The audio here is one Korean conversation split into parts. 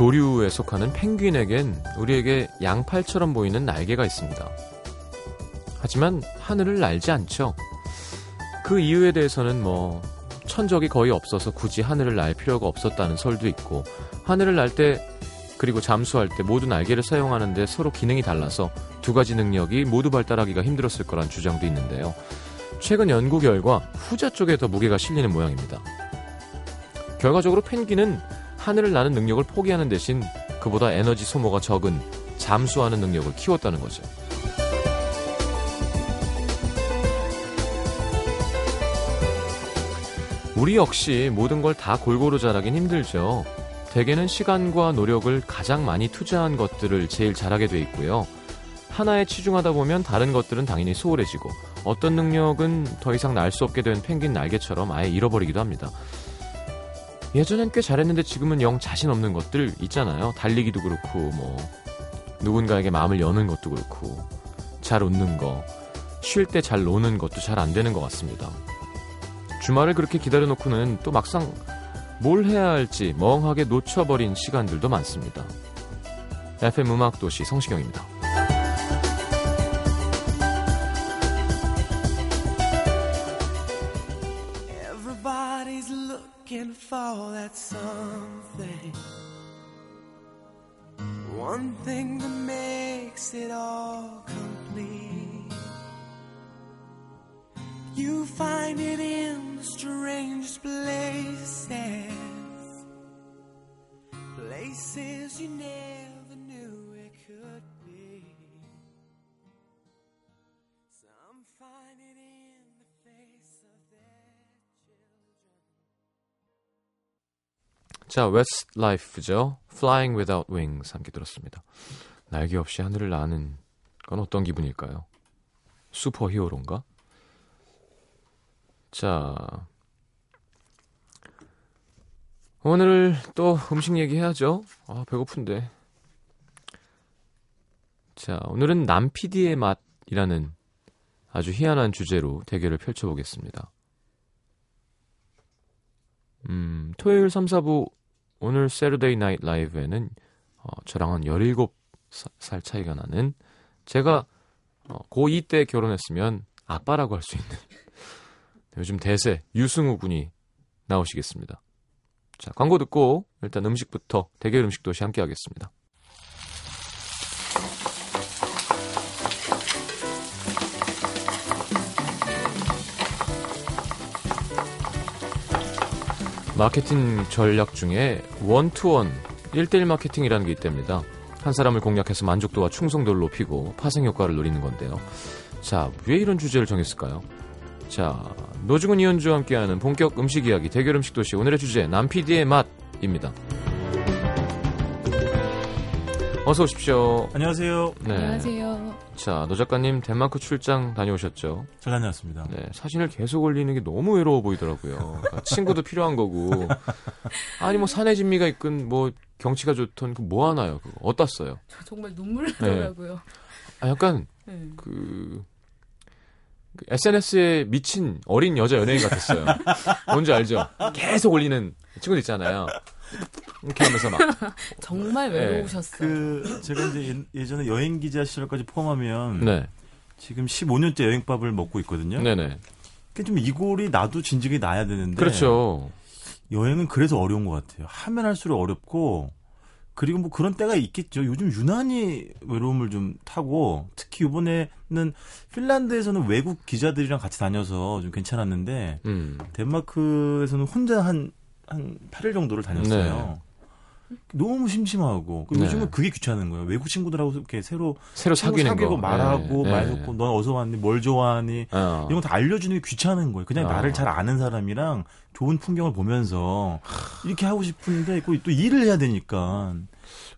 조류에 속하는 펭귄에겐 우리에게 양팔처럼 보이는 날개가 있습니다. 하지만 하늘을 날지 않죠. 그 이유에 대해서는 뭐 천적이 거의 없어서 굳이 하늘을 날 필요가 없었다는 설도 있고 하늘을 날 때 그리고 잠수할 때 모두 날개를 사용하는데 서로 기능이 달라서 두 가지 능력이 모두 발달하기가 힘들었을 거란 주장도 있는데요. 최근 연구 결과 후자 쪽에 더 무게가 실리는 모양입니다. 결과적으로 펭귄은 하늘을 나는 능력을 포기하는 대신 그보다 에너지 소모가 적은 잠수하는 능력을 키웠다는 거죠. 우리 역시 모든 걸 다 골고루 잘하긴 힘들죠. 대개는 시간과 노력을 가장 많이 투자한 것들을 제일 잘하게 돼 있고요. 하나에 치중하다 보면 다른 것들은 당연히 소홀해지고 어떤 능력은 더 이상 날 수 없게 된 펭귄 날개처럼 아예 잃어버리기도 합니다. 예전엔 꽤 잘했는데 지금은 영 자신 없는 것들 있잖아요. 달리기도 그렇고 뭐 누군가에게 마음을 여는 것도 그렇고 잘 웃는 거, 쉴 때 잘 노는 것도 잘 안 되는 것 같습니다. 주말을 그렇게 기다려놓고는 또 막상 뭘 해야 할지 멍하게 놓쳐버린 시간들도 많습니다. FM 음악도시 성시경입니다. Places. Places you never knew it could be. Some find it in the face of their children. 자, Westlife죠. Flying Without Wings 함께 들었습니다. 날개 없이 하늘을 나는 건 어떤 기분일까요? 슈퍼 히어로인가? 자, 오늘 또 음식 얘기해야죠. 아, 배고픈데. 자, 오늘은 남PD의 맛이라는 아주 희한한 주제로 대결을 펼쳐보겠습니다. 음, 토요일 3, 4부 오늘 Saturday Night Live에는 어, 저랑 한 17살 차이가 나는 제가 어, 고2 때 결혼했으면 아빠라고 할 수 있는 요즘 대세 유승우 군이 나오시겠습니다. 자, 광고 듣고 일단 음식부터 대결 음식 도시 함께 하겠습니다. 마케팅 전략 중에 원투원 1대1 마케팅이라는 게 있답니다. 한 사람을 공략해서 만족도와 충성도를 높이고 파생 효과를 노리는 건데요. 자, 왜 이런 주제를 정했을까요? 자, 노중훈 이현주와 함께하는 본격 음식 이야기 대결 음식 도시 오늘의 주제 남PD의 맛입니다. 어서 오십시오. 안녕하세요. 네. 안녕하세요. 자, 노 작가님 덴마크 출장 다녀오셨죠? 잘 다녀왔습니다. 네, 사진을 계속 올리는 게 너무 외로워 보이더라고요. 그러니까 친구도 필요한 거고. 아니 뭐 산의 진미가 있건 뭐 경치가 좋던 그 뭐 하나요? 그거 어떻어요? 저 정말 눈물 나더라고요. 아, 약간 네. 그, 그 SNS에 미친 어린 여자 연예인 같았어요. 뭔지 알죠? 계속 올리는 친구들 있잖아요. 이렇게 하면서 막 정말 네. 외로우셨어요. 그 제가 이제 예- 예전에 여행 기자 시절까지 포함하면 네, 지금 15년째 여행밥을 먹고 있거든요. 네네. 그좀 이골이 나도 진즉에 나야 되는데 그렇죠. 여행은 그래서 어려운 것 같아요. 하면 할수록 어렵고 그리고 뭐 그런 때가 있겠죠. 요즘 유난히 외로움을 좀 타고 특히 이번에는 핀란드에서는 외국 기자들이랑 같이 다녀서 좀 괜찮았는데 음, 덴마크에서는 혼자 한, 한 8일 정도를 다녔어요. 너무 심심하고. 네. 요즘은 그게 귀찮은 거예요. 외국 친구들하고 이렇게 새로 새로 사귀는 사귀고 거. 말하고 네, 말 네. 섞고 넌 어서 왔니? 뭘 좋아하니? 어. 이런 거 다 알려주는 게 귀찮은 거예요. 그냥 어. 나를 잘 아는 사람이랑 좋은 풍경을 보면서 이렇게 하고 싶은데 그 또, 또 일을 해야 되니까.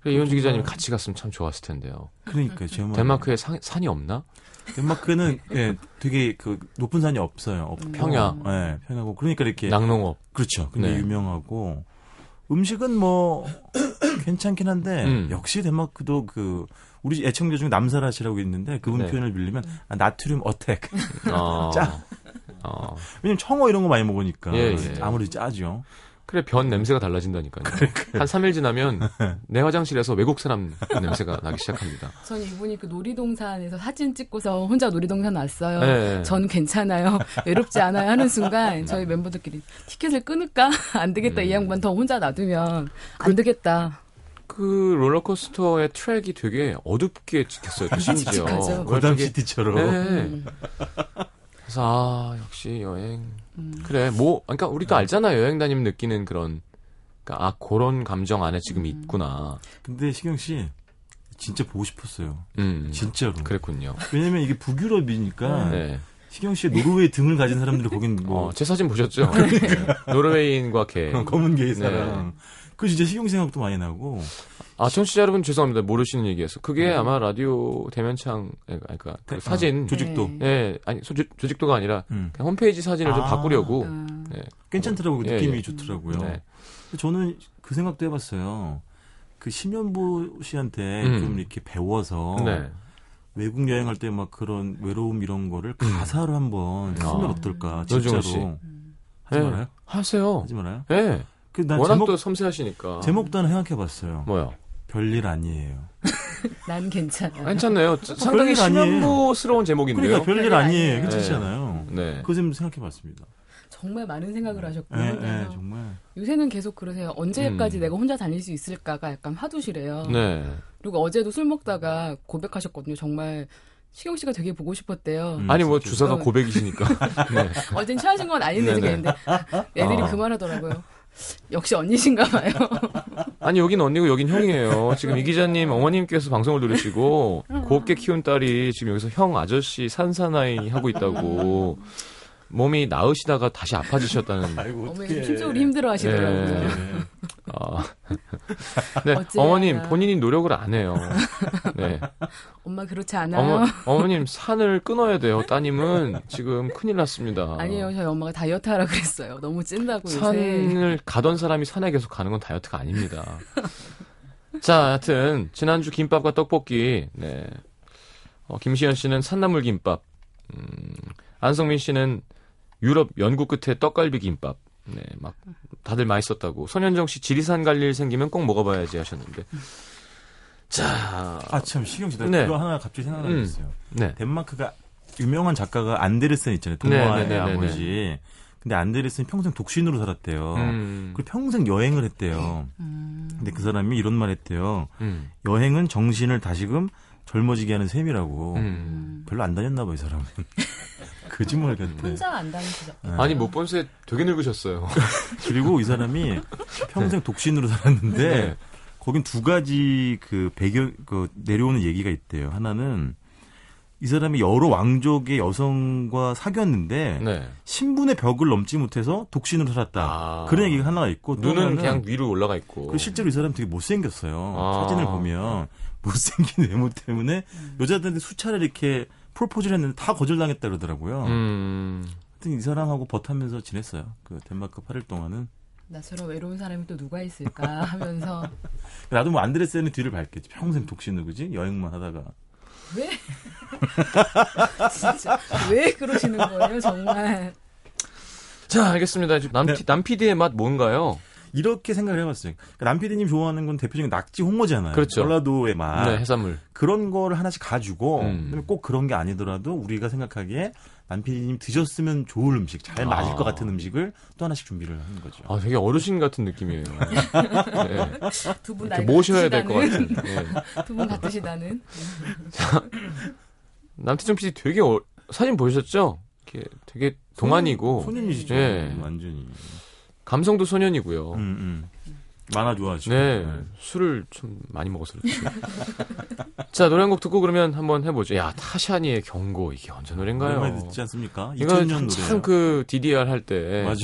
그래, 이현주 기자님 같이 갔으면 참 좋았을 텐데요. 그러니까요. 제. 덴마크에 산, 산이 없나? 덴마크는 예, 되게 그 높은 산이 없어요. 없고. 평야. 예, 평야고 그러니까 이렇게 낙농업. 그렇죠. 굉장히 네. 유명하고 음식은 뭐 괜찮긴 한데 음. 역시 덴마크도 그 우리 애청자 중에 남사라시라고 있는데 그분 네. 표현을 빌리면 아, 나트륨 어택. 어, 짜. 어. 왜냐면 청어 이런 거 많이 먹으니까 예, 예. 아무리 짜죠. 그래 변 냄새가 달라진다니까요. 한 3일 지나면 내 화장실에서 외국 사람 냄새가 나기 시작합니다. 전 이분이 그 놀이동산에서 사진 찍고서 혼자 놀이동산 왔어요. 네. 전 괜찮아요. 외롭지 않아요. 하는 순간 저희 멤버들끼리 티켓을 끊을까? 안 되겠다. 음. 이 양반 더 혼자 놔두면 안 되겠다. 그 롤러코스터의 트랙이 되게 어둡게 찍혔어요. 또 심지어. 칙칙하죠. 고담 되게- 시티처럼. 네. 음. 그래서 아 역시 여행 그래 뭐 그러니까 우리도 알잖아요 여행 다니면 느끼는 그런 그러니까 아 그런 감정 안에 지금 있구나. 근데 시경 씨 진짜 보고 싶었어요. 음 진짜로. 그랬군요. 왜냐면 이게 북유럽이니까 네. 시경 씨의 노르웨이 등을 가진 사람들이 거긴 뭐 어, 제 사진 보셨죠? 네. 노르웨이인과 개. 검은 게이 사람. 그 진짜 시경 씨 생각도 많이 나고. 아, 청취자 여러분 죄송합니다. 모르시는 얘기에서. 그게 아마 라디오 대면창, 아니, 그러니까 그 아, 사진. 조직도. 네. 예, 아니, 소, 조, 조직도가 아니라 음. 그냥 홈페이지 사진을 좀 아. 바꾸려고. 음. 네. 괜찮더라고요. 예, 느낌이 예. 좋더라고요. 네. 저는 그 생각도 해 봤어요. 그 심연보 씨한테 음. 좀 이렇게 배워서 네. 외국 여행할 때 막 그런 외로움 이런 거를 가사로 한번 쓰면 아. 어떨까 노중훈 진짜로 씨. 하지 네. 말아요? 하세요. 하지 말아요? 예. 그 난 워낙 제목 또 섬세하시니까. 제목도 하나 생각해봤어요. 뭐요? 별일 아니에요. 난 괜찮아. 괜찮네요. 상당히. 신연보스러운 제목인데요. 그러니까 별일 별일 아니에요. 아니에요. 괜찮잖아요. 네. 그거 좀 생각해봤습니다. 정말 많은 생각을 하셨군요. 예, 혼자서. 예, 정말. 요새는 계속 그러세요. 언제까지 음. 내가 혼자 다닐 수 있을까가 약간 화두시래요. 네. 그리고 어제도 술 먹다가 고백하셨거든요. 정말 시경 씨가 되게 보고 싶었대요. 음, 아니, 뭐. 주사가 어. 고백이시니까. 네. 어젠 취하신 건 아닌데 네네. 얘기했는데 애들이 어. 그 말하더라고요. 역시 언니신가 봐요. 아니 여긴 언니고 여긴 형이에요. 지금 이 기자님 어머님께서 방송을 들으시고 곱게 키운 딸이 지금 여기서 형 아저씨 산사나이 하고 있다고 몸이 나으시다가 다시 아파지셨다는. 아이고, 어머니. 심적으로 힘들어 하시더라고요. 예. 네. 아. 네. 어머님 본인이 노력을 안 해요. 네, 엄마 그렇지 않아요? 어머 어머 님 산을 끊어야 돼요. 따님은 지금 큰일 났습니다. 아니에요. 저희 엄마가 다이어트 하라 그랬어요. 너무 찐다고 요새. 산을 가던 사람이 산에 계속 가는 건 다이어트가 아닙니다. 자, 하여튼 지난주 김밥과 떡볶이. 네. 어, 김시현 씨는 산나물 김밥. 음, 안성민 씨는 유럽 연구 끝에 떡갈비 김밥. 네, 막 다들 맛있었다고. 손현정 씨 지리산 갈 일 생기면 꼭 먹어봐야지 하셨는데. 자, 아, 참, 시경 씨, 나 네. 그거 하나 갑자기 생각났어요. 네, 덴마크가 유명한 작가가 안데르센 있잖아요. 네, 동화의 네, 네, 네, 아버지. 근데 안데르센이 평생 독신으로 살았대요. 음, 그리고 평생 여행을 했대요. 음. 근데 그 사람이 이런 말 했대요. 음, 여행은 정신을 다시금 젊어지게 하는 셈이라고. 음. 별로 안 다녔나 봐, 이 사람은. 거짓말 같아. 혼자 안 다니시죠? 네. 아니 못 본 새 되게 늙으셨어요. 그리고 이 사람이 평생 독신으로 살았는데 네. 거긴 두 가지 그 배경 그 내려오는 얘기가 있대요. 하나는 이 사람이 여러 왕족의 여성과 사귀었는데 네. 신분의 벽을 넘지 못해서 독신으로 살았다. 아. 그런 얘기가 하나가 있고 또 눈은 그냥 위로 올라가 있고. 그리고 실제로 이 사람 되게 못생겼어요. 아. 사진을 보면 못생긴 외모 때문에 여자들한테 수차례 이렇게 프로포즈를 했는데 다 거절당했다 그러더라고요. 음. 하여튼 이 사람하고 버타면서 지냈어요. 그 덴마크 8일 동안은. 나처럼 외로운 사람이 또 누가 있을까 하면서 나도 뭐 안드레스는 뒤를 밟겠지. 평생 독신으로 그지? 여행만 하다가. 왜 진짜 왜 그러시는 거예요 정말 자, 알겠습니다. 지금 남, 네. 남 PD의 맛 뭔가요? 이렇게 생각을 해봤어요. 그러니까 남피디님 좋아하는 건 대표적인 낙지 홍어잖아요. 그렇죠. 전라도의 맛. 네, 해산물. 그런 거를 하나씩 가지고 음. 꼭 그런 게 아니더라도 우리가 생각하기에 남피디님 드셨으면 좋을 음식, 잘 맞을 아. 것 같은 음식을 또 하나씩 준비를 하는 거죠. 아, 되게 어르신 같은 느낌이에요. 네. 두분 이렇게 나이 모셔야 될 것 같은. 네. 두분 같으시다는 남태정 PD 되게 어- 사진 보셨죠? 이렇게 되게 동안이고 소년이시죠. 네. 완전히. 감성도 소년이고요. 음, 음. 만화 좋아하시고. 네, 술을 좀 많이 먹어서. 자, 노래 한 곡 듣고 그러면 한번 해보죠. 야, 타샤니의 경고. 이게 언제 노래인가요? 오랜만에 듣지 않습니까? 이거 2000년 노래예요. 참그 DDR 할 때. 맞아요.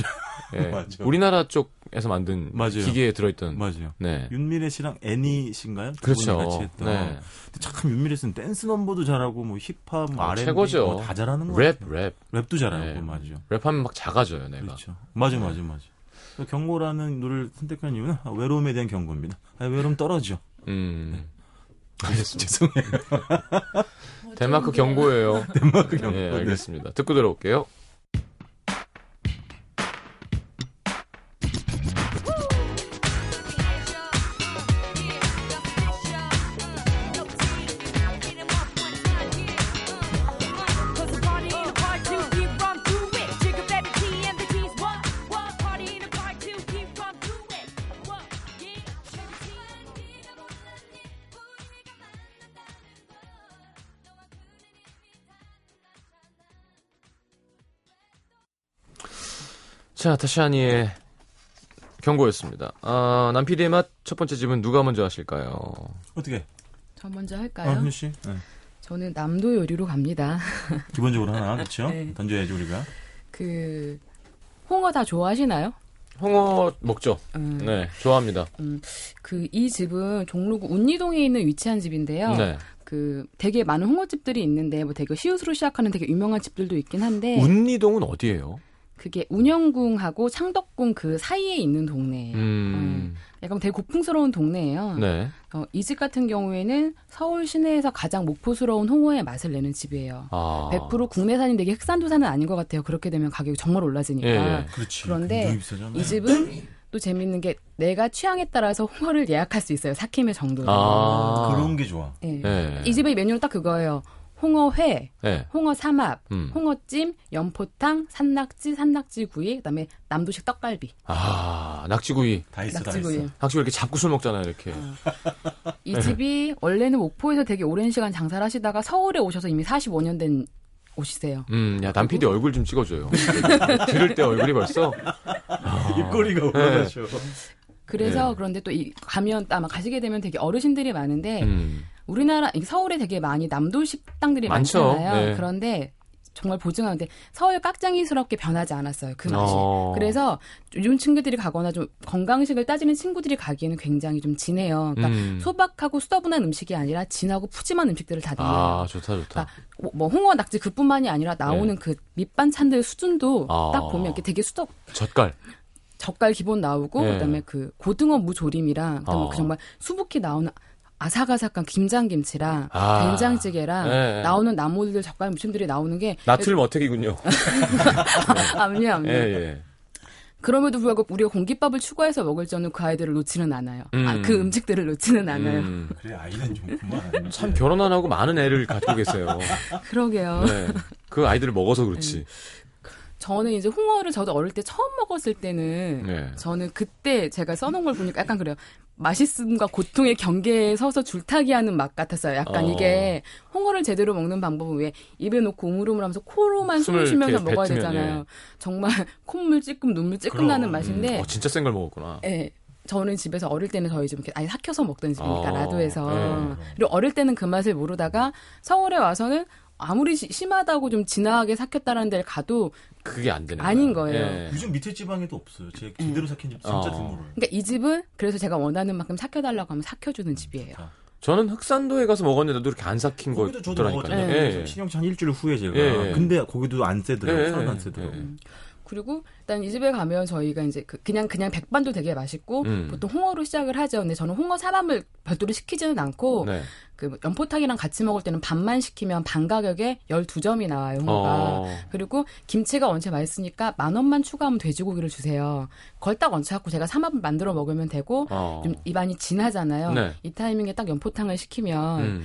예, 맞아. 우리나라 쪽에서 만든 맞아요. 기계에 들어있던. 맞아요. 네. 윤미래 씨랑 애니 씨인가요? 두 그렇죠. 같이 했던. 네. 근데 참 윤미래 씨는 댄스 넘버도 잘하고 뭐 힙합, 뭐 아, R&B 최고죠. 뭐 다 잘하는 거 랩, 같아요. 랩. 랩도 잘하고 네. 맞아요. 랩하면 막 작아져요, 내가. 그렇죠. 맞아, 맞아, 맞아. 경고라는 노래를 선택한 이유는 아, 외로움에 대한 경고입니다. 아, 외로움 떨어져. 음. 죄송해요. 덴마크 경고예요. 덴마크 경고. 네, 네. 알겠습니다. 듣고 들어올게요. 자, 타샤니의 경고였습니다. 아, 남PD의 맛 첫 번째 집은 누가 먼저 하실까요? 어떻게? 저 먼저 어, 할까요? 현미 씨. 네. 저는 남도 요리로 갑니다. 기본적으로 하나, 그렇죠? 네. 던져야지 우리가. 그 홍어 다 좋아하시나요? 홍어 먹죠? 음, 네, 좋아합니다. 그이 집은 종로구 운리동에 있는 위치한 집인데요. 네. 그 되게 많은 홍어집들이 있는데 뭐 되게 시옷으로 시작하는 되게 유명한 집들도 있긴 한데 운리동은 어디예요? 그게 운영궁하고 창덕궁 그 사이에 있는 동네예요. 음, 약간 되게 고풍스러운 동네예요. 네. 어, 이 집 같은 경우에는 서울 시내에서 가장 목포스러운 홍어의 맛을 내는 집이에요. 아. 100% 국내산이 되게 흑산도산은 아닌 것 같아요. 그렇게 되면 가격이 정말 올라지니까. 예, 예. 그렇지. 그런데. 이 집은 또 재밌는 게 내가 취향에 따라서 홍어를 예약할 수 있어요. 사킴의 정도로. 아. 그런 게 좋아. 예. 예. 이 집의 메뉴는 딱 그거예요. 홍어회, 예. 홍어 삼합, 음. 홍어찜, 연포탕, 산낙지, 산낙지구이, 그다음에 남도식 떡갈비. 아, 낙지구이. 다 있어, 다 낙지구이. 있어. 낙지구이 이렇게 잡구술 먹잖아요, 이렇게. 이 네. 집이 원래는 목포에서 되게 오랜 시간 장사를 하시다가 서울에 오셔서 이미 45년 된 오시세요. 음, 야, 남PD 얼굴 좀 찍어줘요. 들을 때 얼굴이 벌써. 입꼬리가 올라가셔. 그래서 네. 그런데 또 이 가면 아마 가시게 되면 되게 어르신들이 많은데 음. 우리나라 이 서울에 되게 많이 남도 식당들이 많죠. 많잖아요. 네. 그런데 정말 보증하는데 서울 깍쟁이스럽게 변하지 않았어요. 그 맛이. 어. 그래서 요즘 친구들이 가거나 좀 건강식을 따지는 친구들이 가기에는 굉장히 좀 진해요. 그러니까 음. 소박하고 수더분한 음식이 아니라 진하고 푸짐한 음식들을 다 내요. 아, 좋다, 좋다. 그러니까 뭐- 뭐 홍어, 낙지 그뿐만이 아니라 나오는 그 밑반찬들 수준도 네. 아. 딱 보면 이렇게 되게 수더 젓갈. 젓갈 기본 나오고 네. 그다음에 그 고등어 무조림이랑 그다음에 아. 그 정말 수북히 나오는 아삭아삭한 김장김치랑 아. 된장찌개랑 네. 나오는 나물들 젓갈 무침들이 나오는 게 나틀 머택이군요. 아니요 아니요 예, 예. 그럼에도 불구하고 우리가 공깃밥을 추가해서 먹을 적은 그 아이들을 놓지는 않아요. 아, 음. 그 음식들을 놓지는 않아요. 음. 그래, 아이는 좋구만. 참 결혼 안 하고 많은 애를 갖고 계세요. 그러게요. 네. 그 아이들을 먹어서 그렇지. 저는 이제 홍어를 저도 어릴 때 처음 먹었을 때는 네. 저는 그때 제가 써놓은 걸 보니까 약간 그래요. 맛있음과 고통의 경계에 서서 줄타기 하는 맛 같았어요. 약간 어. 이게 홍어를 제대로 먹는 방법은 왜 입에 놓고 우물우물하면서 코로만 숨을 쉬면서 먹어야 뱉으면, 되잖아요. 예. 정말 콧물 찔끔 눈물 찔끔 그럼. 나는 맛인데 어, 진짜 센 걸 먹었구나. 예. 저는 집에서 어릴 때는 저희 집 이렇게 아예 삭혀서 먹던 집이니까 어, 라도에서 네. 그리고 어릴 때는 그 맛을 모르다가 서울에 와서는 아무리 시- 심하다고 좀 진하게 삭혔다는 데를 가도 그게 안 되는 아닌 거야. 거예요. 예. 요즘 밑에 지방에도 없어요. 제 제대로 삭힌 집 진짜 어. 드물어요. 그러니까 이 집은 그래서 제가 원하는 만큼 삭혀달라고 하면 삭혀주는 집이에요. 저는 흑산도에 가서 먹었는데도 이렇게 안 삭힌 거 있더라니까요. 예, 예. 신영치 한 일주일 후에 제가. 예, 예. 근데 거기도 안 세더라고요. 예, 하나도 안 예, 세더라고요. 예. 그리고 일단 이 집에 가면 저희가 이제 그- 그냥 그냥 백반도 되게 맛있고 음. 보통 홍어로 시작을 하죠. 근데 저는 홍어 사람을 별도로 시키지는 않고 네. 그 연포탕이랑 같이 먹을 때는 반만 시키면 반 가격에 12점이 나와요, 홍어가. 어. 그리고 김치가 원체 맛있으니까 만 원만 추가하면 돼지고기를 주세요. 그걸 딱 얹혀 갖고 제가 삼합을 만들어 먹으면 되고 어. 좀 입안이 진하잖아요. 네. 이 타이밍에 딱 연포탕을 시키면 음.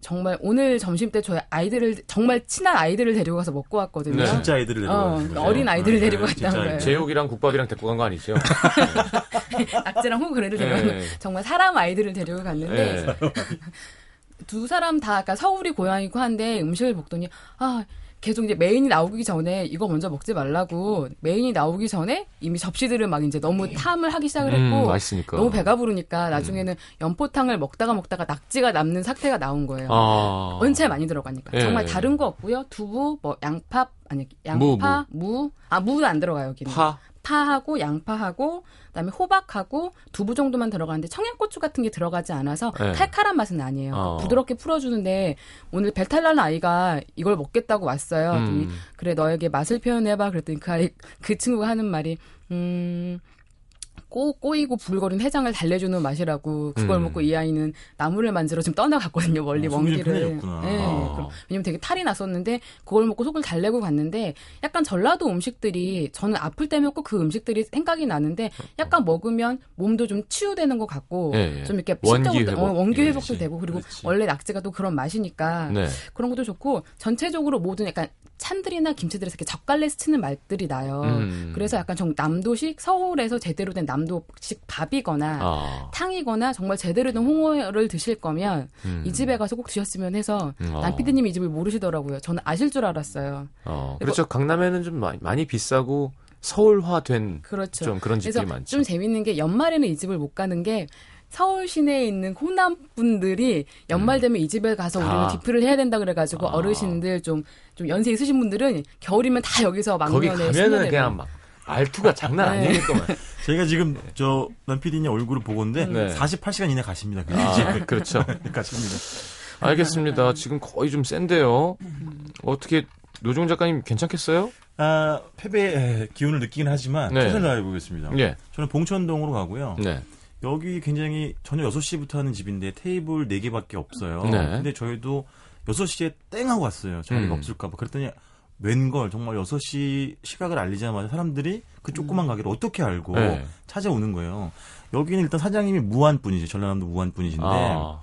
정말 오늘 점심 때 저희 아이들을 정말 친한 아이들을 데리고 가서 먹고 왔거든요. 네. 진짜 아이들을 데리고 어, 그러니까. 어린 아이들을 네, 데리고 진짜 갔다는. 거예요. 제육이랑 국밥이랑 데리고 간 거 아니죠? 낙지랑 홍 그래도 데리고 예. 정말 사람 아이들을 데리고 갔는데 예. 두 사람 다 아까 서울이 고향이고 한데 음식을 먹더니 아 계속 이제 메인이 나오기 전에 이거 먼저 먹지 말라고 메인이 나오기 전에 이미 접시들을 막 이제 너무 탐을 하기 시작을 했고 음, 맛있으니까. 너무 배가 부르니까 나중에는 연포탕을 먹다가 먹다가 낙지가 남는 사태가 나온 거예요. 아. 원체 많이 들어가니까 예. 정말 다른 거 없고요. 두부, 뭐 양파 아니 양파, 무, 아 무도 안 들어가요 여기는. 파. 파하고 양파하고 그다음에 호박하고 두부 정도만 들어가는데 청양고추 같은 게 들어가지 않아서 네. 칼칼한 맛은 아니에요. 어. 부드럽게 풀어주는데 오늘 배탈 나는 아이가 이걸 먹겠다고 왔어요. 음. 그래 너에게 맛을 표현해봐. 그랬더니 그 아이 그 친구가 하는 말이 음. 꼬, 꼬이고 부글거리는 해장을 달래주는 맛이라고 그걸 음. 먹고 이 아이는 나무를 만지러 좀 떠나갔거든요 멀리 어, 먼 속이 좀 길을 편해졌구나. 네, 아. 왜냐면 되게 탈이 났었는데 그걸 먹고 속을 달래고 갔는데 약간 전라도 음식들이 저는 아플 때 먹고 그 음식들이 생각이 나는데 약간 먹으면 몸도 좀 치유되는 것 같고 예, 예. 좀 이렇게 원기 보다- 회복. 어, 원기 회복도 그렇지. 되고 그리고 그렇지. 원래 낙지가 또 그런 맛이니까 네. 그런 것도 좋고 전체적으로 모든 약간 찬들이나 김치들에서 이렇게 젓갈래 스치는 맛들이 나요. 음. 그래서 약간 좀 남도식 서울에서 제대로 된남 도식 밥이거나 아. 탕이거나 정말 제대로 된 홍어를 드실 거면 음. 이 집에 가서 꼭 드셨으면 해서 음, 어. 남피디님이 이 집을 모르시더라고요. 저는 아실 줄 알았어요. 어. 그렇죠. 강남에는 좀 많이, 많이 비싸고 서울화된 그렇죠. 좀 그런 집들이 많죠. 좀 재밌는 게 연말에는 이 집을 못 가는 게 서울 시내에 있는 호남 분들이 연말 되면 이 집에 가서 우리는 아. 디프를 해야 된다 그래가지고 아. 어르신들 좀, 좀 연세 있으신 분들은 겨울이면 다 여기서 거기 막년에 가면은 신년에 그냥 막 말투가 장난 네. 아니겠구만. 저희가 지금 저 남PD님 얼굴을 보고인데 네. 48시간 이내 가십니다. 그 아, 집에 그렇죠. 가십니다. 알겠습니다. 지금 거의 좀 센데요. 어떻게 노종 작가님 괜찮겠어요? 아, 패배의 기운을 느끼긴 하지만 네. 최선을 다해 보겠습니다. 예. 저는 봉천동으로 가고요. 네. 여기 굉장히 저녁 6시부터 하는 집인데 테이블 4개밖에 없어요. 네. 근데 저희도 6시에 땡 하고 왔어요. 자리가 음. 없을까 봐. 그랬더니 웬걸 정말 6시 시각을 알리자마자 사람들이 그 조그만 가게를 어떻게 알고 네. 찾아오는 거예요. 여기는 일단 사장님이 무안분이죠. 전라남도 무안분이신데 아,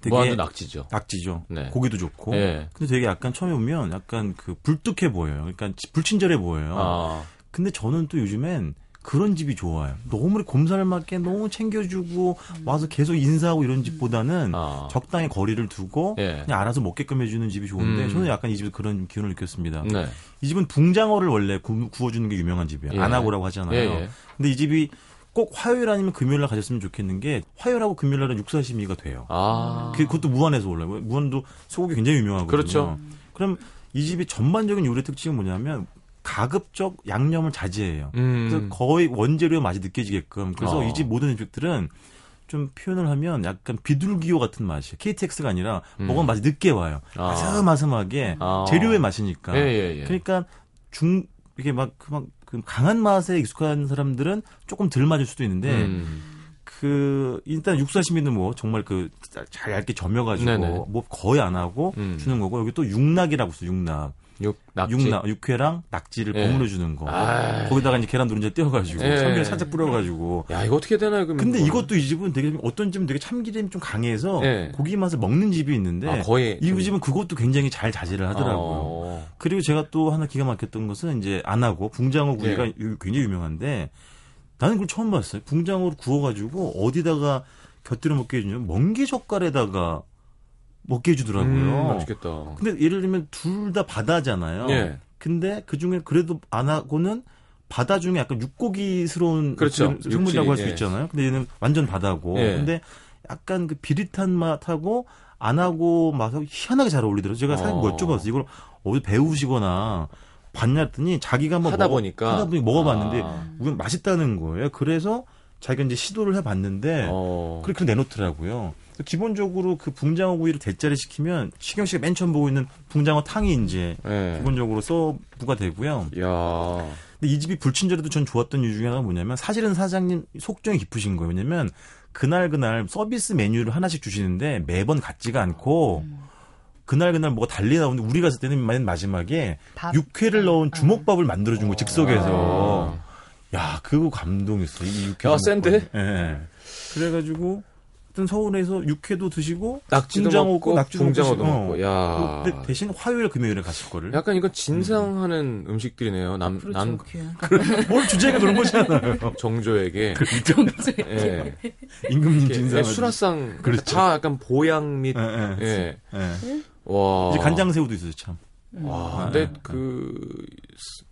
되게 무한도 낙지죠. 낙지죠. 네. 고기도 좋고. 예. 근데 되게 약간 처음에 오면 약간 그 불뚝해 보여요. 그러니까 불친절해 보여요. 아, 근데 저는 또 요즘엔 그런 집이 좋아요. 너무 곰살맞게 너무 챙겨주고 와서 계속 인사하고 이런 집보다는 아. 적당히 거리를 두고 예. 그냥 알아서 먹게끔 해주는 집이 좋은데 음. 저는 약간 이 집에서 그런 기운을 느꼈습니다. 네. 이 집은 붕장어를 원래 구, 워주는 게 유명한 집이에요. 예. 안하고라고 하잖아요. 예, 예. 근데 이 집이 꼭 화요일 아니면 금요일 날 가셨으면 좋겠는 게 화요일하고 금요일 날은 육사심의가 돼요. 아. 그, 그것도 무안에서 올라요. 무안도 소고기 굉장히 유명하거든요. 그렇죠. 그럼 이 집이 전반적인 요리 특징은 뭐냐면 가급적 양념을 자제해요. 음. 그래서 거의 원재료 맛이 느껴지게끔. 그래서 어. 이집 모든 음식들은 좀 표현을 하면 약간 비둘기호 같은 맛이에요. KTX가 아니라 음. 먹으면 맛이 늦게 와요. 아. 아슴아슴하게 아. 재료의 맛이니까. 예, 예, 예. 그러니까 중 이게 막 그막 그 강한 맛에 익숙한 사람들은 조금 덜 맞을 수도 있는데 음. 그 일단 육사시미는 뭐 정말 그 잘 얇게 점여가지고 네네. 뭐 거의 안 하고 음. 주는 거고 여기 또 육낙이라고 있어 육낙 육, 낙지. 육낙 육회랑 낙지를 예. 버무려 주는 거 아이. 거기다가 이제 계란 노른자 띄워가지고 예. 참기름 살짝 뿌려가지고 야, 이거 어떻게 되나요, 그럼? 근데 이거? 이것도 이 집은 되게 어떤 집은 되게 참기름이 좀 강해서 예. 고기 맛을 먹는 집이 있는데 아, 거의. 이 좀- 집은 그것도 굉장히 잘 자제를 하더라고요. 어. 그리고 제가 또 하나 기가 막혔던 것은 이제 안 하고 붕장어 구이가 예. 유- 굉장히 유명한데 나는 그걸 처음 봤어요. 붕장어를 구워가지고 어디다가 곁들여 먹게 해주냐면 멍게 젓갈에다가 먹게 해주더라고요. 음, 맛있겠다. 근데 예를 들면 둘 다 바다잖아요. 예. 근데 그 중에 그래도 안 하고는 바다 중에 약간 육고기스러운 그렇죠. 그 생물이라고 할수 육지, 예. 있잖아요. 근데 얘는 완전 바다고. 예. 근데 약간 그 비릿한 맛하고 안 하고 맛하고 희한하게 잘 어울리더라고요. 제가 사실 어. 뭐 여쭤봤어요. 이걸 어디 배우시거나 봤냐 했더니 자기가 한번 하다 먹어- 보니까. 하다 보니 먹어봤는데 아. 우선 맛있다는 거예요. 그래서 자기가 이제 시도를 해봤는데 어. 그렇게 내놓더라고요. 기본적으로 그 붕장어 구이를 대짜를 시키면 시경 씨가 맨 처음 보고 있는 붕장어 탕이 이제 예. 기본적으로 서브가 되고요. 야. 근데 이 집이 불친절해도 전 좋았던 이유 중에 하나가 뭐냐면 사실은 사장님 속정이 깊으신 거예요. 왜냐면 그날 그날 서비스 메뉴를 하나씩 주시는데 매번 같지가 않고 그날 그날 뭐가 달리 나오는데 우리 갔을 때는 맨 마지막에 밥. 육회를 넣은 주먹밥을 만들어 준거 즉석에서 아. 야 그거 감동했어. 이 육회. 야. 센데? 예. 그래가지고 하여튼 서울에서 육회도 드시고 낙지도 붕장어 먹고, 낙지도 먹고. 어. 야. 대신 화요일 금요일에 갔을 거를. 약간 이거 진상하는 음 식들이네요. 남, 그렇죠. 남 귀한. 뭘 주제가 그런 거잖아요. 정조에게. 정도의 예. 임금님 진상. 수라상 그렇죠. 다 약간 보양 및 예, 예. 예. 예. 와. 이제 간장새우도 있어요, 참. 와. 아, 근데 아, 그,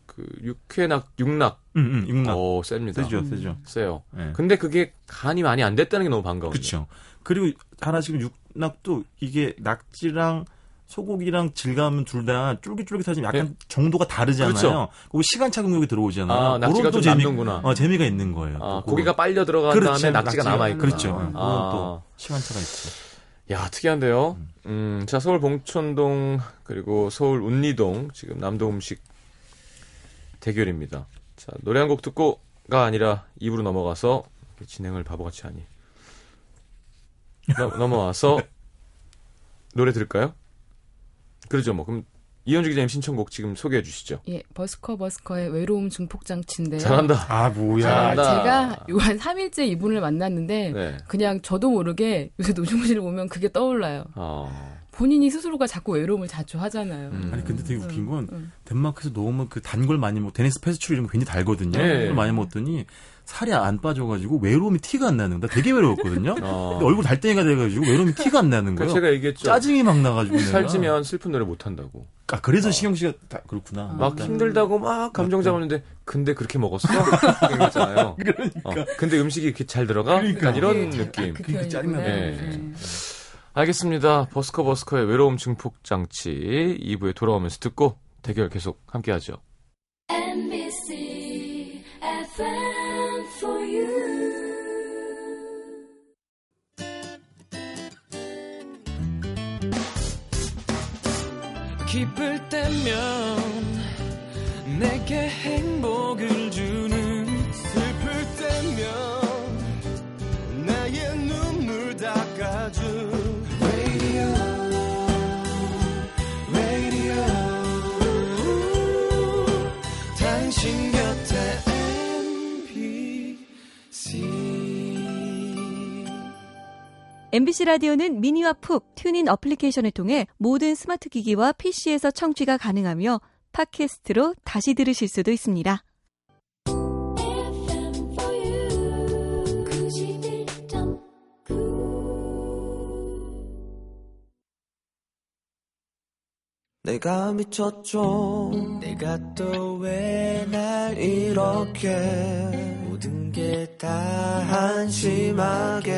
그 육회낙 육낙 응, 응, 육낙. 어 셉니다. 세죠, 세죠. 세요. 예. 근데 그게 간이 많이 안 됐다는 게 너무 반가워요. 그쵸. 그리고 하나 지금 육낙도 이게 낙지랑 소고기랑 질감은 둘 다 쫄깃쫄깃하지만 약간 정도가 다르잖아요. 예. 그렇죠. 그리고 시간차 공격이 들어오잖아요. 아, 낙지가 좀 남는구나. 어, 재미가 있는 거예요. 아, 또 고기가 빨려 들어간 그렇죠. 다음에 낙지가, 남아 있고. 그렇죠. 예, 그건 아. 또 시간차가 있죠. 야, 특이한데요. 음, 자, 서울 봉천동 그리고 서울 운리동 지금 남도 음식 대결입니다. 자, 노래 한 곡 듣고가 아니라 입으로 넘어가서 진행을 바보같이 하니. 넘- 넘어와서 노래 들을까요? 그러죠, 뭐. 그럼 이현주 기자님 신청곡 지금 소개해 주시죠. 예, 버스커 버스커의 외로움 증폭 장치인데요. 잘한다. 아, 뭐야. 잘한다. 제가 요 한 3일째 이분을 만났는데 네. 그냥 저도 모르게 요새 노중훈 씨를 보면 그게 떠올라요. 아, 본인이 스스로가 자꾸 외로움을 자초하잖아요. 음. 아니 근데 되게 웃긴 건 음. 덴마크에서 너무 그 단 걸 많이 먹 Danish pastry 이런 거 굉장히 달거든요. 네. 그걸 많이 먹었더니 살이 안 빠져가지고 외로움이 티가 안 나는 거야. 나 되게 외로웠거든요. 어. 근데 얼굴 달덩이가 돼가지고 외로움이 티가 안 나는 그 거예요. 제가 얘기했죠. 짜증이 막 나가지고. 살찌면 슬픈 노래 못 한다고. 아 그래서 시경 씨가 다 그렇구나. 막. 힘들다고 막 감정 잡았는데 근데 그렇게 먹었어? 그러잖아요. 그러니까. 근데 음식이 이렇게 잘 들어가? 그러니까. 약간 이런 예, 자- 느낌. 그 그러니까 짜증나. 표현이구나. 예. 예. 알겠습니다. 버스커 버스커의 외로움 증폭 장치 2부에 돌아오면서 듣고 대결 계속 함께 하죠. 기쁠 때면 내게 행복을 주 MBC 라디오는 미니와 푹, TuneIn 어플리케이션을 통해 모든 스마트 기기와 PC에서 청취가 가능하며 팟캐스트로 다시 들으실 수도 있습니다. FM for you. 91.9. 내가 미쳤죠 내가 또 왜 날 이렇게 모든 게 다 한심하게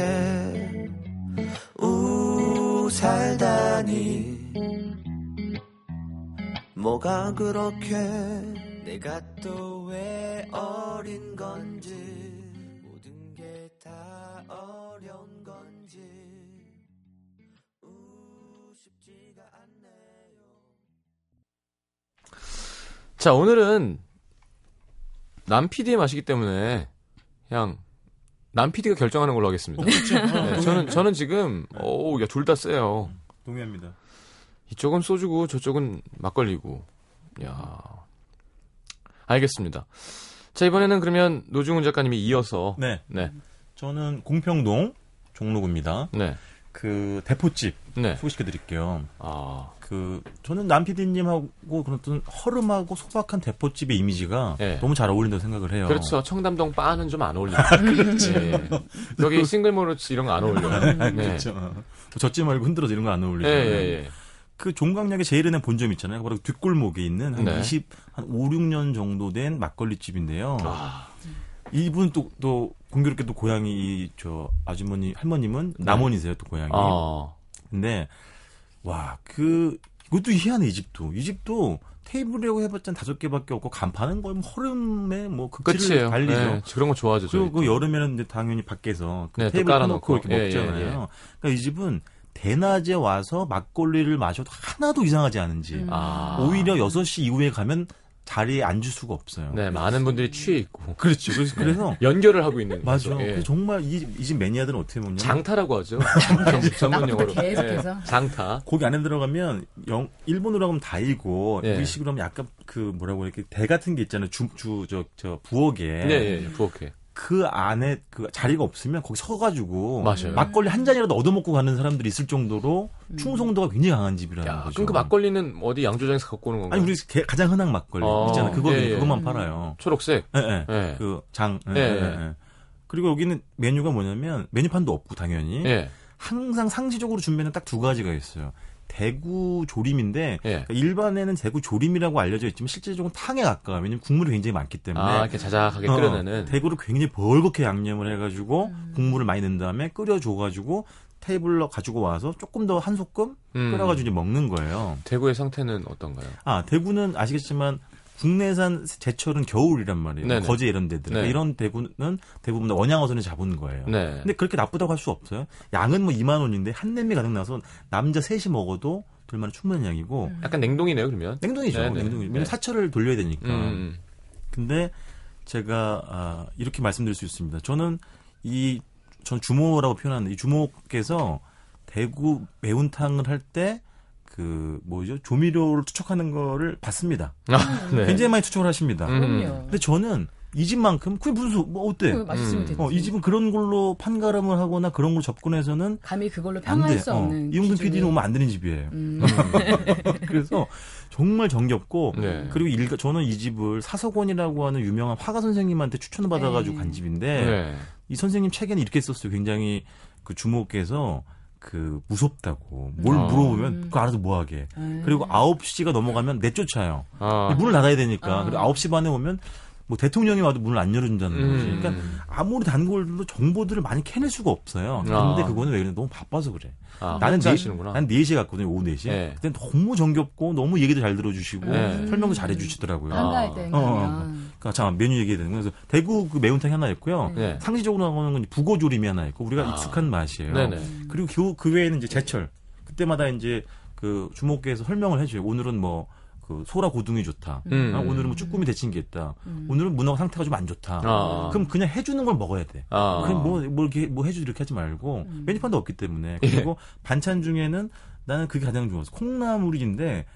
우 살다니. 뭐가 그렇게 내가 또 왜 어린 건지 모든 게 다 어려운 건지. 우 쉽지가 않네요. 자, 오늘은 남 PD의 맛이기 때문에 그냥 남 PD가 결정하는 걸로 하겠습니다. 네, 저는 저는 지금 오, 야, 둘 다 세요. 동의합니다. 이쪽은 소주고 저쪽은 막걸리고. 야. 알겠습니다. 자, 이번에는 그러면 노중훈 작가님이 이어서 네, 네. 저는 공평동 종로구입니다. 네. 그 대포집 네. 소개시켜 드릴게요. 아. 그 저는 남 PD님하고 그런 어떤 허름하고 소박한 대포집의 이미지가 네. 너무 잘 어울린다고 생각을 해요. 그렇죠. 청담동 바는 좀 안 어울리죠. 그렇지. 여기 싱글모르츠 이런 거 안 어울려요. 네. 그렇죠. 젖지 말고 흔들어서 이런 거안 예, 어울리죠. 예, 예. 그 종강역에 제일 은행 본점 있잖아요. 바로 뒷골목에 있는 한 네. 20, 한 5, 6년 정도 된 막걸리 집인데요. 아, 이분 또, 또, 공교롭게 또 고향이, 이 저, 아주머니, 할머님은 남원이세요, 또 고향이. 아. 근데, 와, 그, 이것도 희한해, 이 집도. 이 집도 테이블이라고 해봤자 한 다섯 개밖에 없고, 간판은 거의 뭐 허름에 뭐 극치를. 달리죠. 네, 그런 거 좋아하죠. 그리고 그 또. 여름에는 이제 당연히 밖에서 그 네, 또 테이블 깔아놓고. 이렇게 예, 예, 먹잖아요. 예. 그러니까 이 집은 대낮에 와서 막걸리를 마셔도 하나도 이상하지 않은지. 아. 오히려 6시 이후에 가면 자리에 앉을 수가 없어요. 네, 많은 분들이 취해 있고. 그렇죠. 그래서, 그래서 연결을 하고 있는. 맞아. 계속, 예. 정말 이집 매니아들은 어떻게 먹냐면 장타라고 하죠. 전문 용어로. 계속해서. 예, 장타. 거기 안에 들어가면 영 일본어로 하면 다이고 예. 우리식으로 하면 약간 그 뭐라고 이렇게 대 같은 게 있잖아요. 주주저 저 부엌에 네, 예, 예, 부엌에. 그 안에 그 자리가 없으면 거기 서가지고 맞아요. 막걸리 한 잔이라도 얻어먹고 가는 사람들이 있을 정도로 충성도가 굉장히 강한 집이라는 야, 거죠. 그럼 그 막걸리는 어디 양조장에서 갖고 오는 건가요? 아니 우리 게- 가장 흔한 막걸리 어, 있잖아. 그거 예, 예. 그것만 팔아요. 초록색. 예, 예. 예. 그장 예, 예, 예, 예. 예. 그리고 여기는 메뉴가 뭐냐면 메뉴판도 없고 당연히 예. 항상 상시적으로 준비는 딱 두 가지가 있어요. 대구 조림인데 예. 그러니까 일반에는 대구 조림이라고 알려져 있지만 실제적으로 탕에 가까워. 왜냐면 국물이 굉장히 많기 때문에. 아, 이렇게 자작하게 어, 끓여내는. 대구를 굉장히 벌겋게 양념을 해가지고 국물을 많이 넣은 다음에 끓여줘가지고 테이블로 가지고 와서 조금 더 한 소끔 음. 끓여가지고 이제 먹는 거예요. 대구의 상태는 어떤가요? 아 대구는 아시겠지만 국내산 제철은 겨울이란 말이에요. 네네. 거제 이런 데들. 네. 이런 대구는 대부분 다 원양어선을 잡은 거예요. 네. 근데 그렇게 나쁘다고 할 수 없어요. 양은 뭐 2만 원인데 한 냄비 가득 나서 남자 셋이 먹어도 둘만은 충분한 양이고 약간 냉동이네요, 그러면. 냉동이죠. 네네. 냉동. 왜냐면 네. 사철을 돌려야 되니까. 음. 근데 제가 아, 이렇게 말씀드릴 수 있습니다. 저는 이 전 주모라고 표현하는데 이 주모께서 대구 매운탕을 할 때 그 뭐죠 조미료를 투척하는 거를 봤습니다. 아, 네. 굉장히 많이 투척을 하십니다. 음. 근데 저는 이 집만큼 그게 무슨 소- 뭐 어때? 음. 어, 이 집은 그런 걸로 판가름을 하거나 그런 걸 접근해서는 감히 그걸로 안 평할 돼. 수 어, 없는 이용준 기준이. PD는 오면 안 되는 집이에요. 음. 그래서 정말 정겹고 네. 그리고 일가, 저는 이 집을 사석원이라고 하는 유명한 화가 선생님한테 추천을 받아가지고 네. 간 집인데 네. 이 선생님 책에는 이렇게 썼어요. 굉장히 그 주목해서 그 무섭다고 뭘 음. 물어보면 그거 알아서 뭐하게 음. 그리고 9시가 넘어가면 내쫓아요. 아. 문을 닫아야 되니까 아. 그리고 9시 반에 오면 뭐 대통령이 와도 문을 안 열어준다는 거지. 음. 그러니까 아무리 단골들도 정보들을 많이 캐낼 수가 없어요. 근데 아. 그거는 왜 그래? 너무 바빠서 그래. 아, 나는 네, 하시는구나. 난 4시에 갔거든요, 오후 4시에. 네. 그때 너무 정겹고, 너무 얘기도 잘 들어주시고, 네. 설명도 잘 해주시더라고요. 한가할 때 어, 어, 가면 그러니까 잠깐 메뉴 얘기해야 되는 거예요. 그래서 대구 그 매운탕이 하나 있고요. 네. 상시적으로 나오는 건 북어조림이 하나 있고, 우리가 아. 익숙한 맛이에요. 네네. 그리고 그, 그 외에는 이제 제철. 그때마다 이제 그 주목계에서 설명을 해줘요. 오늘은 뭐, 그 소라 고등이 좋다. 음. 아, 오늘은 뭐 쭈꾸미 데친 게 있다. 음. 오늘은 문어 상태가 좀 안 좋다. 아. 그럼 그냥 해주는 걸 먹어야 돼. 아. 그럼 뭐, 뭐 이렇게 뭐 해주 이렇게 하지 말고 음. 메뉴판도 없기 때문에 예. 그리고 반찬 중에는 나는 그게 가장 좋았어. 콩나물인데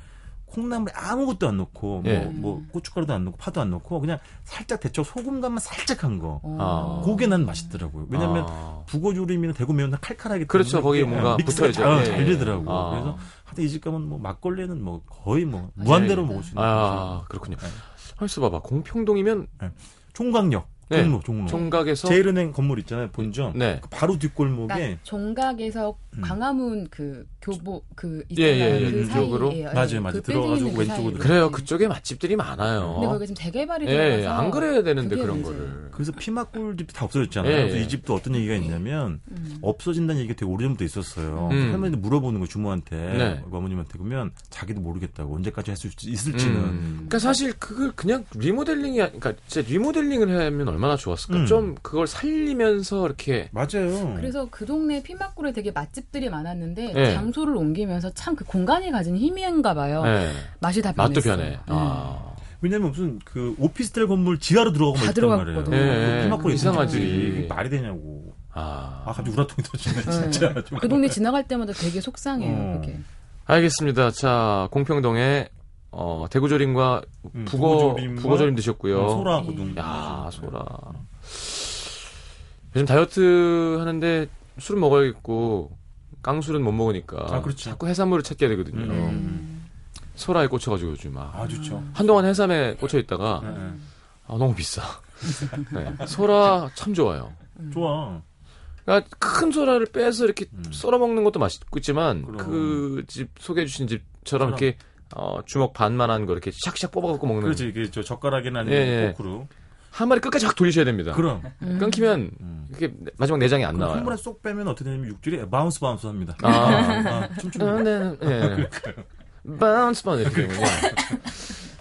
콩나물에 아무것도 안 넣고 예. 뭐, 뭐 고춧가루도 안 넣고 파도 안 넣고 그냥 살짝 데쳐 소금간만 살짝 한 거. 어. 아. 그게 난 맛있더라고요. 왜냐면 아. 북어 조림이나 대구 매운탕 때문에 그렇죠. 거기에 뭔가 믹스가 붙어야죠. 잘, 예. 잘 되더라고. 아. 그래서 하여튼 이 집 가면 뭐 막걸리는 뭐 거의 뭐 무한대로 맞아요. 먹을 수 있는 아, 거죠. 그렇군요. 네. 할수 봐봐. 공평동이면 총각역 네. 종로 종로 총각에서 제일은행 건물 있잖아요 본점 네. 그 바로 뒷골목에 그러니까 종각에서 음. 광화문 그 교보 그 예, 있잖아요. 예, 예, 그 이쪽으로? 사이에. 예, 맞아요, 맞아요. 그 들어가지고 그 왼쪽으로 사이로. 그래요. 그쪽에 맛집들이 많아요. 근데 거기가 지금 재개발이 예, 예, 안 그래야 되는데 그런 문제예요. 거를. 그래서 피막골 집도 다 없어졌잖아요. 예, 그래서 예. 이 집도 어떤 얘기가 있냐면 음. 없어진다는 얘기가 되게 오래전부터 있었어요. 음. 할머니도 물어보는 거 주모한테 네. 어머님한테 그러면 자기도 모르겠다고 언제까지 할 수 있을지는 음. 그러니까 사실 그걸 그냥 리모델링이 그러니까 진짜 리모델링을 하면 얼마나 좋았을까. 음. 좀 그걸 살리면서 이렇게 맞아요. 그래서 그 동네 피막골에 되게 맛집 들이 많았는데 예. 장소를 옮기면서 참 그 공간이 가진 힘인가 봐요. 예. 맛이 다 맛도 변했어요. 변해. 네. 아. 왜냐면 무슨 그 오피스텔 건물 지하로 들어가고 다 들어갔거든. 말이에요. 예, 예. 피막골 이상하지. 말이 되냐고. 아. 아 갑자기 우라통이 터지네 네. 진짜. 좀. 그 동네 지나갈 때마다 되게 속상해요. 어. 그게. 알겠습니다. 자, 공평동에 어, 대구조림과 음, 북어 북어조림 드셨고요. 어, 소라 고등. 야, 소라. 요즘 다이어트 하는데 술은 먹어야겠고 깡술은 못 먹으니까 아, 그렇죠. 자꾸 해산물을 찾게 되거든요. 음. 소라에 꽂혀가지고 요즘 막 아 좋죠. 한동안 해삼에 꽂혀 있다가 예, 예. 아, 너무 비싸. 네. 소라 참 좋아요. 좋아. 그러니까 큰 소라를 빼서 이렇게 음. 썰어 먹는 것도 맛있겠지만 그럼. 그집 소개해 주신 집처럼 그럼. 이렇게 어, 주먹 반만한 거 이렇게 샥샥 뽑아갖고 먹는 그렇지 이게 저 젓가락이나 아니면 예, 예. 포크로. 한 마리 끝까지 확 돌리셔야 됩니다. 그럼. 음. 끊기면 음. 이렇게 마지막 내장이 안그 나와요. 한 번에 쏙 빼면 어떻게 되냐면 육질이 bounce bounce 합니다. 아. 아, 춤추는 네, 네. bounce bounce 이렇게 되군요.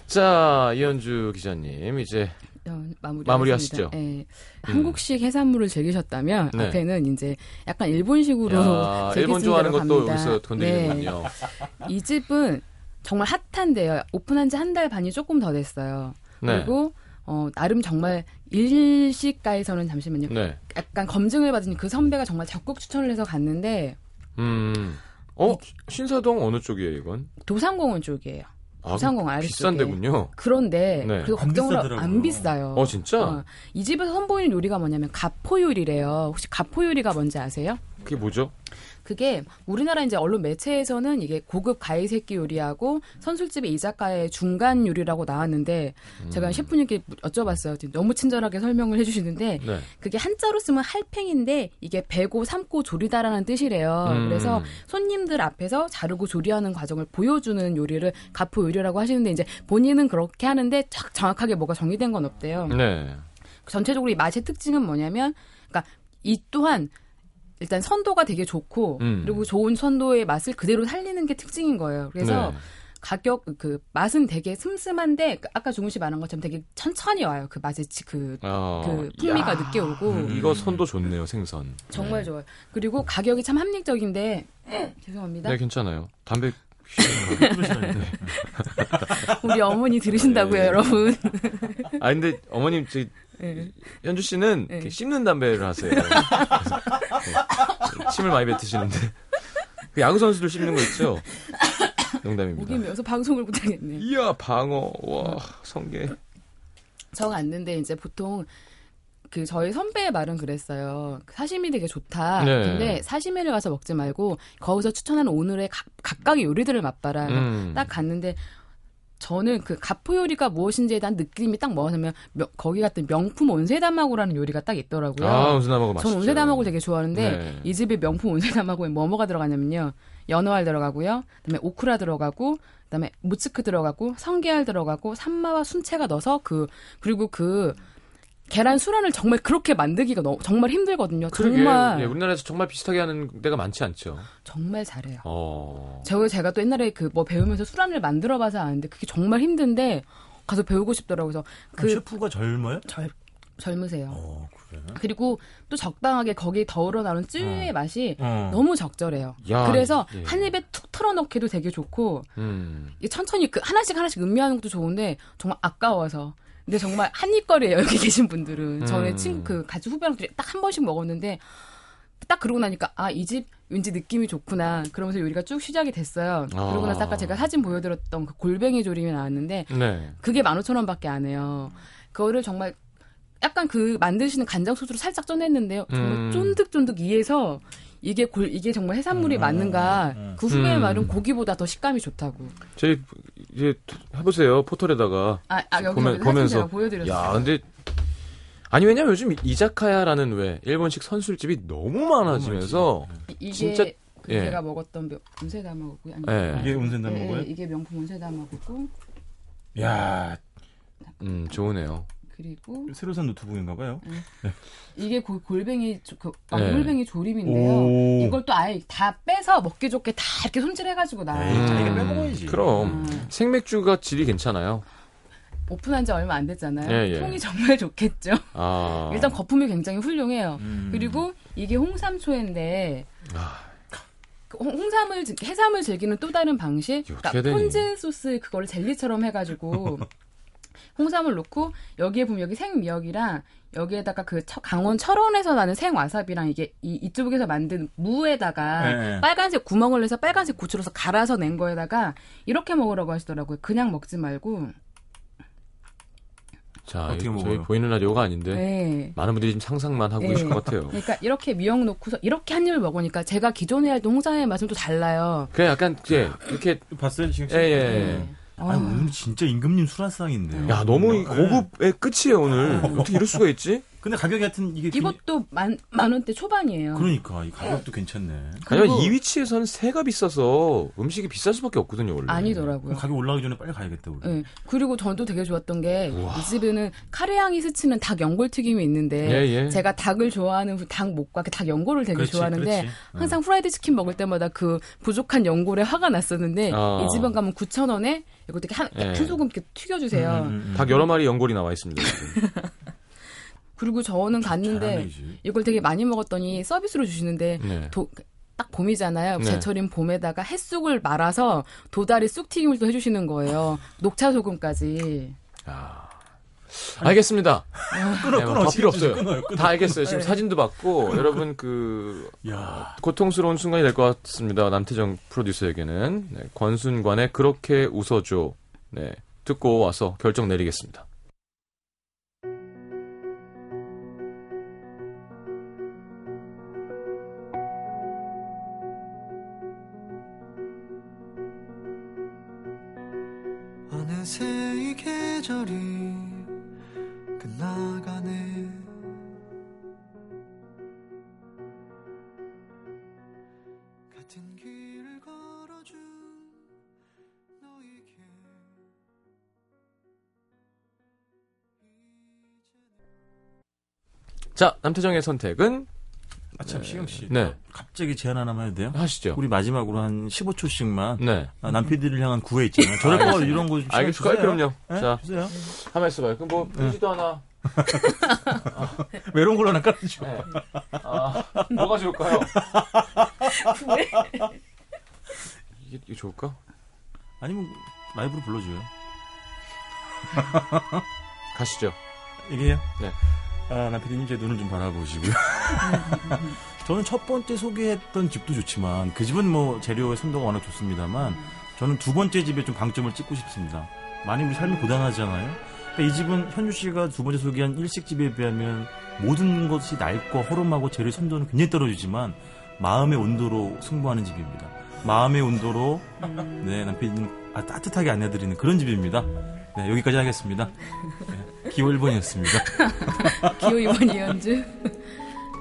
자, 이현주 기자님 이제 어, 마무리 마무리 하시죠. 예. 한국식 해산물을 즐기셨다면 네. 앞에는 이제 약간 일본식으로 야, 일본 수 좋아하는 것도 데로 여기서 갑니다. 건드리는군요. 네. 이 집은 정말 핫한데요. 오픈한 지 한 달 반이 조금 더 됐어요. 네. 그리고 어, 나름 정말 일시가에서는 잠시만요. 네. 약간 검증을 받은 그 선배가 정말 적극 추천을 해서 갔는데 음. 어, 신사동 어느 쪽이에요, 이건? 도산공원 쪽이에요. 아, 도산공원 아래쪽에. 비싼 데군요. 그런데 네. 걱정을 비싸더라고요. 안 비싸요. 어, 진짜? 어, 이 집에서 선보이는 요리가 뭐냐면 가포 요리래요. 혹시 가포 요리가 뭔지 아세요? 그게 뭐죠? 그게 우리나라 이제 언론 매체에서는 이게 고급 가이 새끼 요리하고 선술집의 이자카의 중간 요리라고 나왔는데 음. 제가 셰프님께 여쭤봤어요. 너무 친절하게 설명을 해주시는데 네. 그게 한자로 쓰면 할팽인데 이게 베고 삶고 조리다라는 뜻이래요. 음. 그래서 손님들 앞에서 자르고 조리하는 과정을 보여주는 요리를 가포 요리라고 하시는데 이제 본인은 그렇게 하는데 딱 정확하게 뭐가 정의된 건 없대요. 네. 전체적으로 이 맛의 특징은 뭐냐면, 그러니까 이 또한 일단 선도가 되게 좋고 음. 그리고 좋은 선도의 맛을 그대로 살리는 게 특징인 거예요. 그래서 네. 가격 그 맛은 되게 슴슴한데 그 아까 종훈 씨 말한 것처럼 되게 천천히 와요. 그 맛의 지- 그, 어, 그 풍미가 야, 늦게 오고 이거 선도 좋네요, 생선. 정말 좋아요. 그리고 가격이 참 합리적인데 죄송합니다. 네, 괜찮아요. 담배 우리 어머니 들으신다고요, 네. 여러분. 아 근데 어머님 저 네. 현주 씨는 네. 씹는 담배를 하세요. 네. 침을 많이 뱉으시는데 그 야구 선수들 씹는 거 있죠? 농담입니다. 목이 메어서 방송을 못 하겠네. 이야 방어 와 성게 저 갔는데 이제 보통 그 저희 선배의 말은 그랬어요. 그 사시미 되게 좋다. 네. 근데 사시미를 가서 먹지 말고 거기서 추천하는 오늘의 각, 각각의 요리들을 맛봐라. 음. 딱 갔는데 저는 그 가포 요리가 무엇인지에 대한 느낌이 딱 뭐냐면 명- 거기 갔던 명품 온세담하고라는 요리가 딱 있더라고요. 아, 온세담하고 맛있죠. 저는 온세담하고 되게 좋아하는데 네. 이 집의 명품 온세담하고에 뭐뭐가 들어가냐면요. 연어알 들어가고요. 그다음에 오크라 들어가고 그다음에 무츠크 들어가고 성게알 들어가고 산마와 순채가 넣어서 그 그리고 그 계란 수란을 정말 그렇게 만들기가 너무 정말 힘들거든요. 그러게, 정말 예, 우리나라에서 정말 비슷하게 하는 데가 많지 않죠. 정말 잘해요. 어. 저 제가 또 옛날에 그 뭐 배우면서 수란을 만들어 봐서 아는데 그게 정말 힘든데 가서 배우고 싶더라고요. 그래서 그그 셰프가 젊어요? 젊, 젊으세요. 어, 그래. 그리고 또 적당하게 거기 더 우러나오는 쯔유의 맛이 어. 너무 적절해요. 야, 그래서 예. 한 입에 툭 털어넣기도 되게 좋고 음. 이게 천천히 그 하나씩 하나씩 음미하는 것도 좋은데 정말 아까워서. 근데 정말 한입거리예요 여기 계신 분들은. 음. 친그 같이 후배랑 딱 한 번씩 먹었는데 딱 그러고 나니까 아 이 집 왠지 느낌이 좋구나. 그러면서 요리가 쭉 시작이 됐어요. 아. 그러고 나서 아까 제가 사진 보여드렸던 그 골뱅이 조림이 나왔는데 네. 그게 15,000원밖에 안 해요. 그거를 정말 약간 그 만드시는 간장 소스로 살짝 쪄냈는데요. 정말 음. 쫀득쫀득 이에서 이게 골 이게 정말 해산물이 음, 맞는가? 음, 음. 그 후배의 음. 말은 고기보다 더 식감이 좋다고. 저희 이제 해보세요 포털에다가 아, 아 여기 보면- 여기 보면서. 제가 보여드렸어요. 야 근데 아니 왜냐면 요즘 이자카야라는 왜 일본식 선술집이 너무 많아지면서 이- 이게 진짜- 그 예. 제가 먹었던 명- 온세다마고고요. 아니, 예. 아, 이게 온센다 예, 먹어요? 예, 이게 명품 온세다마고고 야, 음 좋으네요. 그리고 새로 산 노트북인가 봐요. 이게 골, 골뱅이 조- 그 아, 네. 골뱅이 조림인데요. 오. 이걸 또 아예 다 빼서 먹기 좋게 다 이렇게 손질해가지고. 자기가 음. 빼먹어야지. 그럼 음. 생맥주가 질이 괜찮아요. 오픈한 지 얼마 안 됐잖아요. 예, 예. 통이 정말 좋겠죠. 아 일단 거품이 굉장히 훌륭해요. 음. 그리고 이게 홍삼초인데 아. 그 홍- 홍삼을 즐- 해삼을 즐기는 또 다른 방식. 그러니까? 폰즈 소스 그거를 젤리처럼 해가지고 홍삼을 넣고 여기에 보면 여기 생미역이랑 여기에다가 그 처- 강원 철원에서 나는 생와사비랑 이게 이, 이쪽에서 만든 무에다가 네. 빨간색 구멍을 내서 빨간색 고추로서 갈아서 낸 거에다가 이렇게 먹으라고 하시더라고요. 그냥 먹지 말고. 자 어떻게 저희 먹어요? 보이는 라디오가 아닌데 네. 많은 분들이 지금 상상만 하고 네. 계실 것 같아요. 그러니까 이렇게 미역 넣고서 이렇게 한 입을 먹으니까 제가 기존에 할 때 홍삼의 맛은 또 달라요. 그냥 약간 이제 이렇게 봤어요, 지금? 예, 예. 네. 아니, 아, 오늘 진짜 임금님 술한상인데요. 야 너무 이 네. 고급의 끝이에요 오늘 어떻게 이럴 수가 있지? 근데 가격이 하여튼 이게. 이것도 만, 만 원대 초반이에요. 그러니까, 이 가격도 괜찮네. 아니면 그리고- 이 위치에서는 세가 비싸서 음식이 비쌀 수밖에 없거든요 원래. 아니더라고요. 가격 올라가기 전에 빨리 가야겠다, 우리. 네. 그리고 저도 되게 좋았던 게 이 집에는 카레 향이 스치는 닭 연골 튀김이 있는데 예, 예. 제가 닭을 좋아하는 닭 목과 그 닭 연골을 되게 그렇지, 좋아하는데 그렇지. 항상 프라이드 치킨 먹을 때마다 그 부족한 연골에 화가 났었는데 어. 이 집은 가면 9천 원에 이거 되게 한, 예. 큰 소금 이렇게 튀겨주세요. 음, 음, 음. 닭 여러 마리 연골이 나와 있습니다. 그리고 저는 갔는데 이. 이걸 되게 많이 먹었더니 서비스로 주시는데 네. 도- 딱 봄이잖아요. 네. 제철인 봄에다가 햇쑥을 말아서 도다리 쑥 튀김을 또 해주시는 거예요. 녹차 소금까지. 아. 알겠습니다. 끊어, 네, 끊어. 더 필요 없어요. 끊어요, 끊어. 다 알겠어요. 지금 사진도 받고 여러분 그 야 고통스러운 순간이 될 것 같습니다. 남태정 프로듀서에게는 네, 권순관의 그렇게 웃어줘. 네, 듣고 와서 결정 내리겠습니다. 자, 남태정의 선택은 아참, 시영 씨. 네. 갑자기 제안 하나만 해도 돼요? 하시죠. 우리 마지막으로 한 15초씩만 네. 아, 남피디를 향한 구애 있잖아요. 저럴 거 이런 거 좀. 주세요. 그럼요. 네? 자, 주세요. 한번 있어봐요. 그럼 뭐, 뮤지도 하나. 외로운 걸로 하나 깔아줘. 네. 아, 뭐가 좋을까요? 이게, 이게 좋을까? 아니면 라이브로 불러줘요. 가시죠. 얘기해요? 네. 아, 남피디님 제 눈을 좀 바라보시고요. 저는 첫 번째 소개했던 집도 좋지만 그 집은 뭐 재료의 선도가 워낙 좋습니다만 저는 두 번째 집에 좀 방점을 찍고 싶습니다. 많이 우리 삶이 고단하잖아요. 그러니까 이 집은 현주 씨가 두 번째 소개한 일식집에 비하면 모든 것이 낡고 허름하고 재료 선도는 굉장히 떨어지지만 마음의 온도로 승부하는 집입니다. 마음의 온도로 네 남편이 아, 따뜻하게 안내드리는 그런 집입니다. 네 여기까지 하겠습니다. 네, 기호 1번이었습니다. 기호 2번 이현주.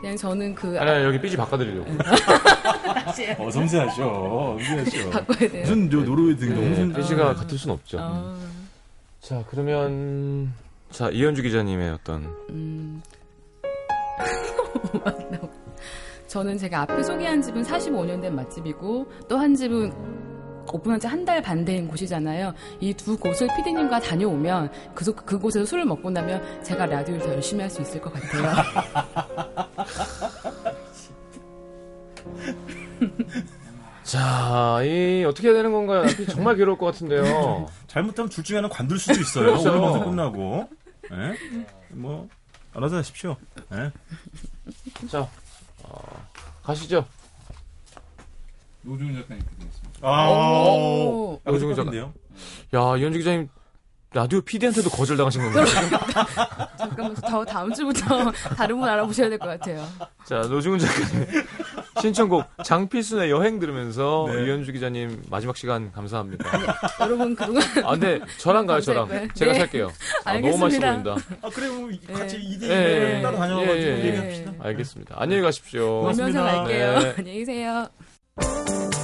그냥 저는 그 아니, 아니, 여기 삐지 바꿔드리려고. 어 섬세하셔, 섬세하셔. 바꿔야 돼요. 무슨 저 노르웨이 등등 네, 무슨 삐지가 같을 순 없죠. 어, 자, 그러면, 자, 이현주 기자님의 어떤, 음. 저는 제가 앞에 소개한 집은 45년 된 맛집이고 또 한 집은 오픈한 지 한 달 반 된 곳이잖아요. 이 두 곳을 피디님과 다녀오면 그, 그곳에서 술을 먹고 나면 제가 라디오를 더 열심히 할 수 있을 것 같아요. 자, 이, 어떻게 해야 되는 건가요? 정말 괴로울 것 같은데요. 잘못하면 둘 중에 하나 관둘 수도 있어요. 그렇죠. 오늘 방송 끝나고. 예? 뭐 알아서 하십시오. 예? 자, 어, 가시죠. 노주훈 작가님 드리겠습니다. 아, 오. 아, 똑같은데요? 야, 이현주 기자님, 라디오 PD한테도 거절당하신 건가요? 잠깐만 더 다음 주부터 다른 분 알아보셔야 될 것 같아요. 자, 노중훈 작가님. 신청곡 장필순의 여행 들으면서 네. 이현주 기자님 마지막 시간 감사합니다. 여러분 그동안 아, 근데 저랑 가요, 저랑. 감사했고요. 제가 네. 살게요. 아, 너무 맛있어. 보인다. 아 그래 뭐 같이 예. 2대 예, 2 따로 다녀가지고 예, 예, 예. 얘기합시다. 알겠습니다. 안녕히 가십시오. 고맙습니다. 네. 안녕히 계세요. Thank you.